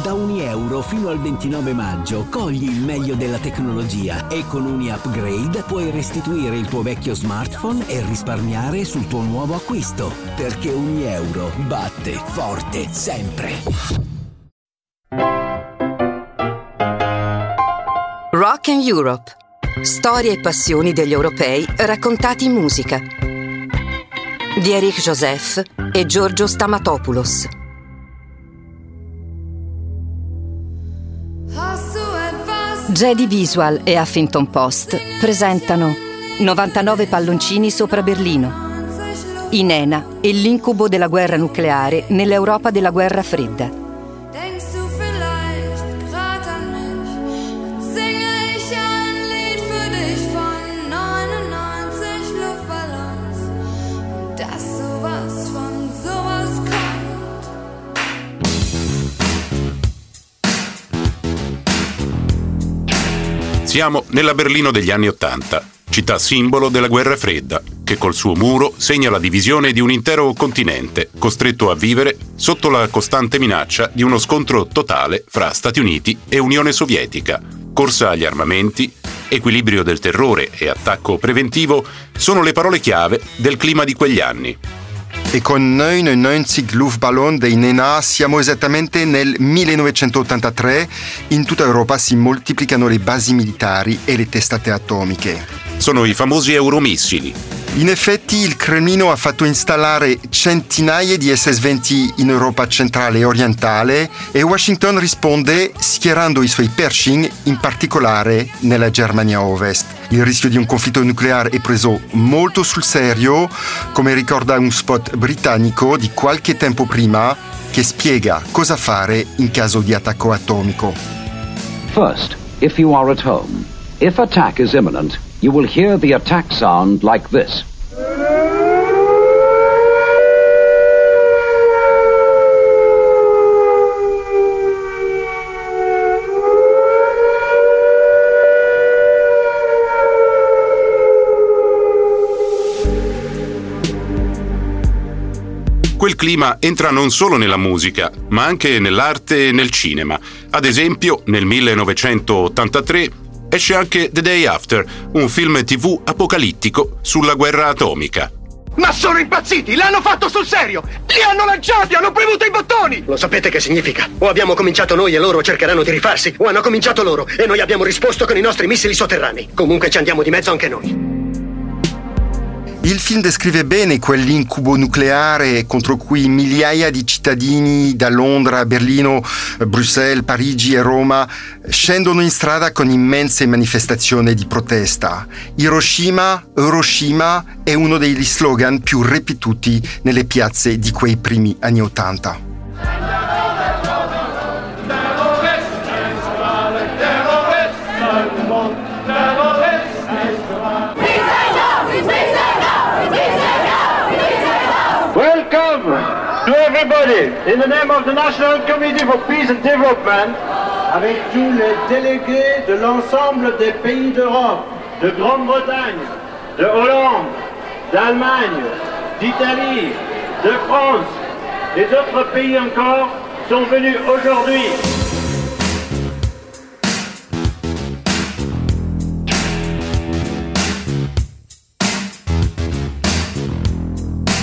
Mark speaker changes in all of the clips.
Speaker 1: Da ogni euro fino al 29 maggio cogli il meglio della tecnologia e con ogni upgrade puoi restituire il tuo vecchio smartphone e risparmiare sul tuo nuovo acquisto. Perché ogni euro batte forte sempre.
Speaker 2: Rock and Europe. Storie e passioni degli europei raccontati in musica. Di Eric Joseph e Giorgio Stamatopoulos. Jedi Visual e Huffington Post presentano 99 palloncini sopra Berlino. Inena e l'incubo della guerra nucleare nell'Europa della guerra fredda.
Speaker 3: Siamo nella Berlino degli anni Ottanta, città simbolo della guerra fredda, che col suo muro segna la divisione di un intero continente, costretto a vivere sotto la costante minaccia di uno scontro totale fra Stati Uniti e Unione Sovietica. Corsa agli armamenti, equilibrio del terrore e attacco preventivo sono le parole chiave del clima di quegli anni.
Speaker 4: E con 99 Luftballon dei Nena siamo esattamente nel 1983. In tutta Europa si moltiplicano le basi militari e le testate atomiche.
Speaker 3: Sono i famosi euromissili,
Speaker 4: In effetti il Cremlino ha fatto installare centinaia di SS-20 in Europa centrale e orientale e Washington risponde schierando i suoi Pershing in particolare nella Germania Ovest. Il rischio di un conflitto nucleare è preso molto sul serio, come ricorda un spot britannico di qualche tempo prima che spiega cosa fare in caso di attacco atomico.
Speaker 5: First, if you are at home, if attack is imminent, you will hear the attack sound like this.
Speaker 3: Quel clima entra non solo nella musica, ma anche nell'arte e nel cinema. Ad esempio, nel 1983 esce anche The Day After, un film tv apocalittico sulla guerra atomica.
Speaker 6: Ma sono impazziti! L'hanno fatto sul serio! Li hanno lanciati! Hanno premuto i bottoni! Lo sapete che significa? O abbiamo cominciato noi e loro cercheranno di rifarsi, o hanno cominciato loro e noi abbiamo risposto con i nostri missili sotterranei. Comunque ci andiamo di mezzo anche noi.
Speaker 4: Il film descrive bene quell'incubo nucleare contro cui migliaia di cittadini da Londra Berlino, Bruxelles, Parigi e Roma scendono in strada con immense manifestazioni di protesta. Hiroshima, Hiroshima è uno degli slogan più ripetuti nelle piazze di quei primi anni Ottanta.
Speaker 7: Welcome to everybody in the name of the National Committee for Peace and Development, avec tous les délégués de l'ensemble des pays d'Europe, de Grande-Bretagne, de Hollande, d'Allemagne, d'Italie, de France et d'autres pays encore sont venus aujourd'hui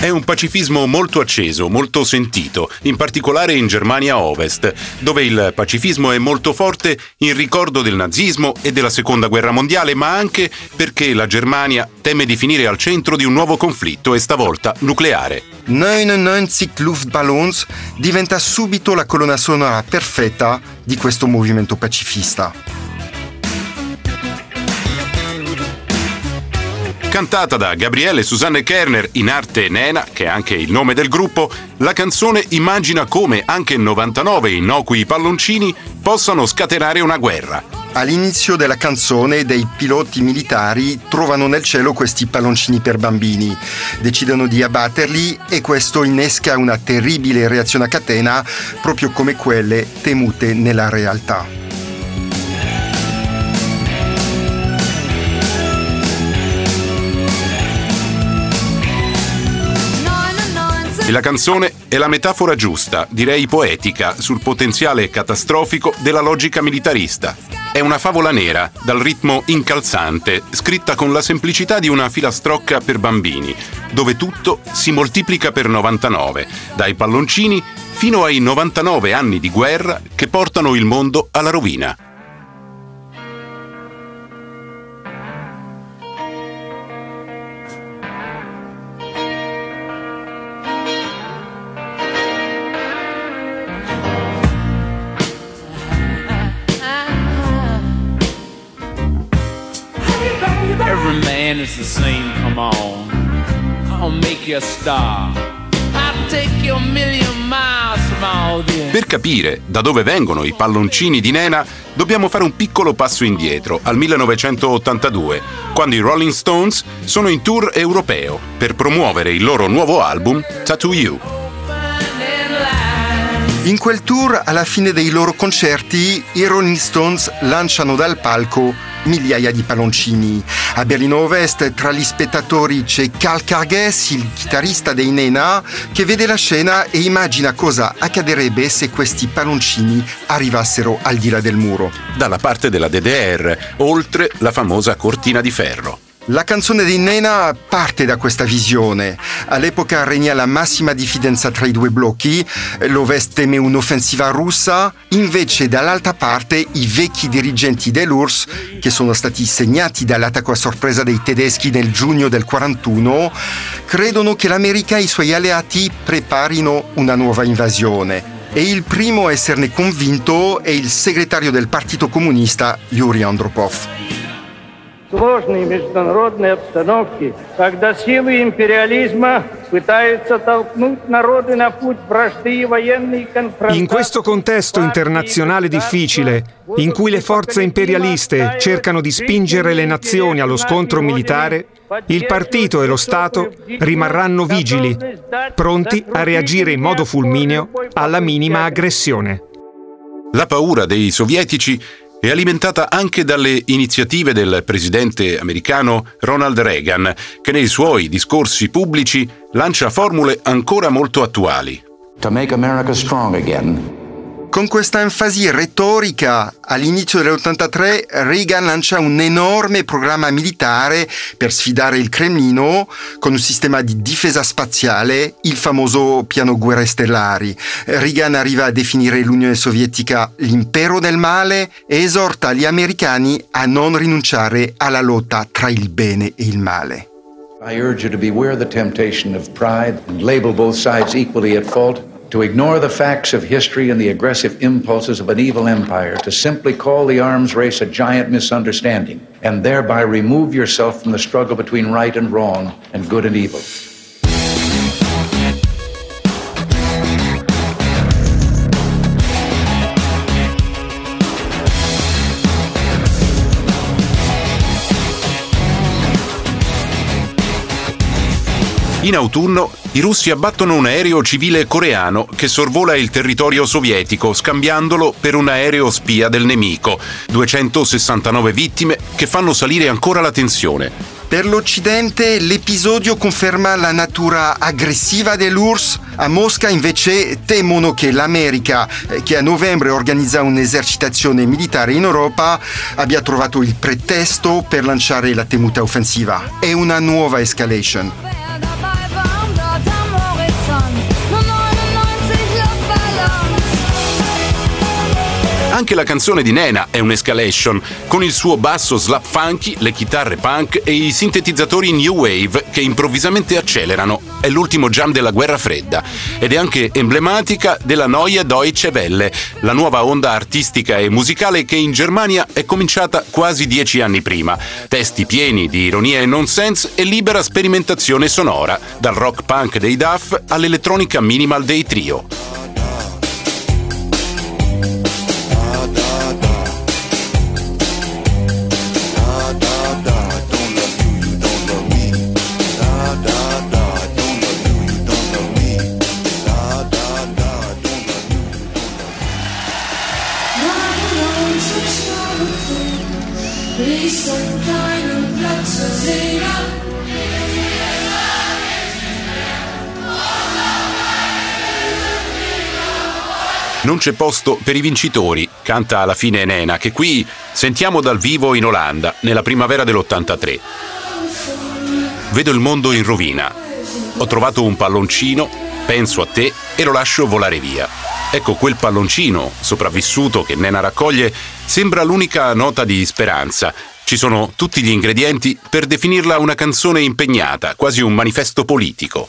Speaker 3: È un pacifismo molto acceso, molto sentito, in particolare in Germania Ovest, dove il pacifismo è molto forte in ricordo del nazismo e della Seconda Guerra Mondiale, ma anche perché la Germania teme di finire al centro di un nuovo conflitto e stavolta nucleare.
Speaker 4: 99 Luftballons diventa subito la colonna sonora perfetta di questo movimento pacifista.
Speaker 3: Cantata da Gabriele Susanne Kerner in arte Nena, che è anche il nome del gruppo, la canzone immagina come anche 99 innocui palloncini possano scatenare una guerra.
Speaker 4: All'inizio della canzone dei piloti militari trovano nel cielo questi palloncini per bambini, decidono di abbatterli e questo innesca una terribile reazione a catena proprio come quelle temute nella realtà.
Speaker 3: E la canzone è la metafora giusta, direi poetica, sul potenziale catastrofico della logica militarista. È una favola nera, dal ritmo incalzante, scritta con la semplicità di una filastrocca per bambini, dove tutto si moltiplica per 99, dai palloncini fino ai 99 anni di guerra che portano il mondo alla rovina.
Speaker 8: Is the same, come on. I'll make you a star.
Speaker 3: Per capire da dove vengono i palloncini di Nena, dobbiamo fare un piccolo passo indietro, al 1982, quando i Rolling Stones sono in tour europeo per promuovere il loro nuovo album Tattoo You.
Speaker 4: In quel tour, alla fine dei loro concerti, i Rolling Stones lanciano dal palco migliaia di palloncini. A Berlino Ovest, tra gli spettatori, c'è Karl Karges, il chitarrista dei Nena, che vede la scena e immagina cosa accadrebbe se questi palloncini arrivassero al di là del muro.
Speaker 3: Dalla parte della DDR, oltre la famosa cortina di ferro.
Speaker 4: La canzone di Nena parte da questa visione. All'epoca regna la massima diffidenza tra i due blocchi, l'Ovest teme un'offensiva russa, invece dall'altra parte i vecchi dirigenti dell'URSS, che sono stati segnati dall'attacco a sorpresa dei tedeschi nel giugno del 41, credono che l'America e i suoi alleati preparino una nuova invasione. E il primo a esserne convinto è il segretario del Partito Comunista, Yuri Andropov
Speaker 7: сложной международной обстановке, когда силы империализма пытаются толкнуть народы на путь вражды и военной конфронтации.
Speaker 9: In questo contesto internazionale difficile, in cui le forze imperialiste cercano di spingere le nazioni allo scontro militare, il partito e lo Stato rimarranno vigili, pronti a reagire in modo fulmineo alla minima aggressione.
Speaker 3: La paura dei sovietici è alimentata anche dalle iniziative del presidente americano Ronald Reagan, che nei suoi discorsi pubblici lancia formule ancora molto attuali.
Speaker 10: To make America strong again,
Speaker 4: Con questa enfasi retorica, all'inizio dell'83 Reagan lancia un enorme programma militare per sfidare il Cremlino con un sistema di difesa spaziale, il famoso piano guerre stellari. Reagan arriva a definire l'Unione Sovietica l'impero del male e esorta gli americani a non rinunciare alla lotta tra il bene e il male.
Speaker 10: I urge you to beware the temptation of pride and label both sides equally at fault, to ignore the facts of history and the aggressive impulses of an evil empire, to simply call the arms race a giant misunderstanding, and thereby remove yourself from the struggle between right and wrong and good and evil.
Speaker 3: In autunno i russi abbattono un aereo civile coreano che sorvola il territorio sovietico scambiandolo per un aereo spia del nemico. 269 vittime che fanno salire ancora la tensione.
Speaker 4: Per l'Occidente l'episodio conferma la natura aggressiva dell'URSS. A Mosca invece temono che l'America, eh, che a novembre organizza un'esercitazione militare in Europa, abbia trovato il pretesto per lanciare la temuta offensiva. È una nuova escalation.
Speaker 3: Anche la canzone di Nena è un'escalation, con il suo basso slap funky, le chitarre punk e i sintetizzatori new wave che improvvisamente accelerano. È l'ultimo jam della guerra fredda ed è anche emblematica della Neue Deutsche Welle, la nuova onda artistica e musicale che in Germania è cominciata quasi dieci anni prima. Testi pieni di ironia e nonsense e libera sperimentazione sonora, dal rock punk dei Duff all'elettronica minimal dei Trio. Non c'è posto per i vincitori, canta alla fine Nena, che qui sentiamo dal vivo in Olanda, nella primavera dell'83. Vedo il mondo in rovina. Ho trovato un palloncino, penso a te e lo lascio volare via. Ecco, quel palloncino sopravvissuto che Nena raccoglie sembra l'unica nota di speranza. Ci sono tutti gli ingredienti per definirla una canzone impegnata, quasi un manifesto politico.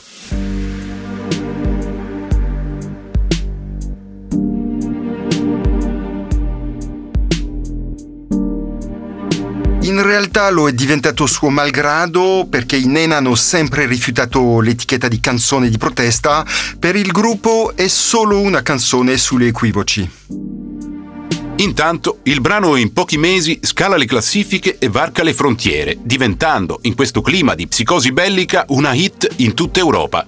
Speaker 4: In realtà lo è diventato suo malgrado perché i Nena hanno sempre rifiutato l'etichetta di canzone di protesta. Per il gruppo è solo una canzone sulle equivoci.
Speaker 3: Intanto il brano in pochi mesi scala le classifiche e varca le frontiere, diventando in questo clima di psicosi bellica una hit in tutta Europa.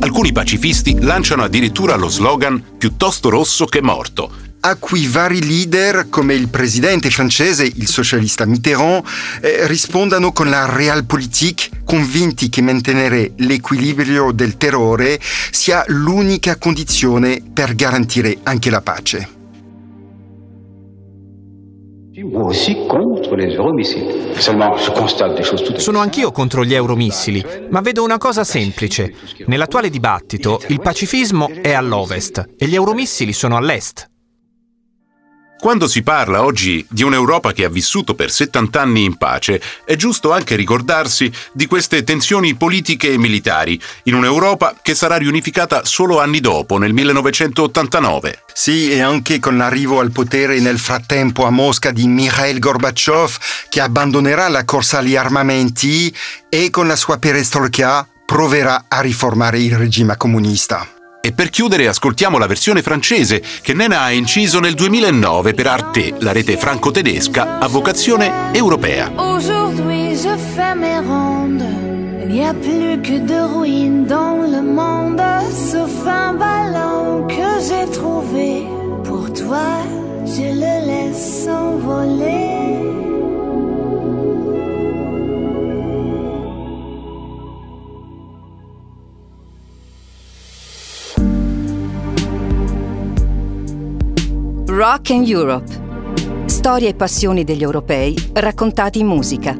Speaker 3: Alcuni pacifisti lanciano addirittura lo slogan piuttosto rosso che morto,
Speaker 4: a cui vari leader come il presidente francese, il socialista Mitterrand, eh, rispondano con la realpolitik, convinti che mantenere l'equilibrio del terrore sia l'unica condizione per garantire anche la pace.
Speaker 11: Sono anch'io contro gli euromissili, ma vedo una cosa semplice. Nell'attuale dibattito il pacifismo è all'ovest e gli euromissili sono all'est.
Speaker 3: Quando si parla oggi di un'Europa che ha vissuto per 70 anni in pace, è giusto anche ricordarsi di queste tensioni politiche e militari, in un'Europa che sarà riunificata solo anni dopo, nel 1989.
Speaker 4: Sì, e anche con l'arrivo al potere nel frattempo a Mosca di Mikhail Gorbaciov, che abbandonerà la corsa agli armamenti e con la sua perestroika proverà a riformare il regime comunista.
Speaker 3: E per chiudere ascoltiamo la versione francese che Nena ha inciso nel 2009 per Arte, la rete franco-tedesca a vocazione europea.
Speaker 12: Aujourd'hui je fais mes rondes. Il n'y a plus que de ruines dans le monde, sauf un ballon
Speaker 2: Rock and Europe. Storie e passioni degli europei raccontati in musica.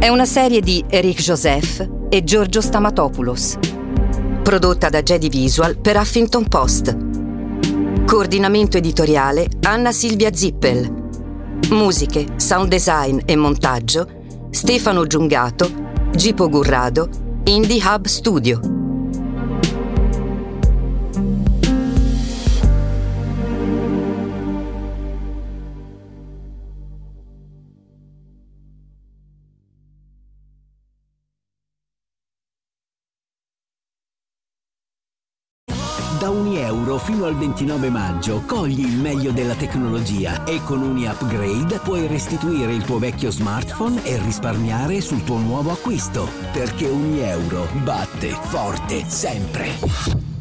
Speaker 2: È una serie di Eric Joseph e Giorgio Stamatopoulos. Prodotta da Jedi Visual per Huffington Post. Coordinamento editoriale Anna Silvia Zippel. Musiche, sound design e montaggio Stefano Giungato, Gipo Gurrado, Indie Hub Studio.
Speaker 1: Da ogni euro fino al 29 maggio cogli il meglio della tecnologia e con ogni upgrade puoi restituire il tuo vecchio smartphone e risparmiare sul tuo nuovo acquisto. Perché ogni euro batte forte sempre.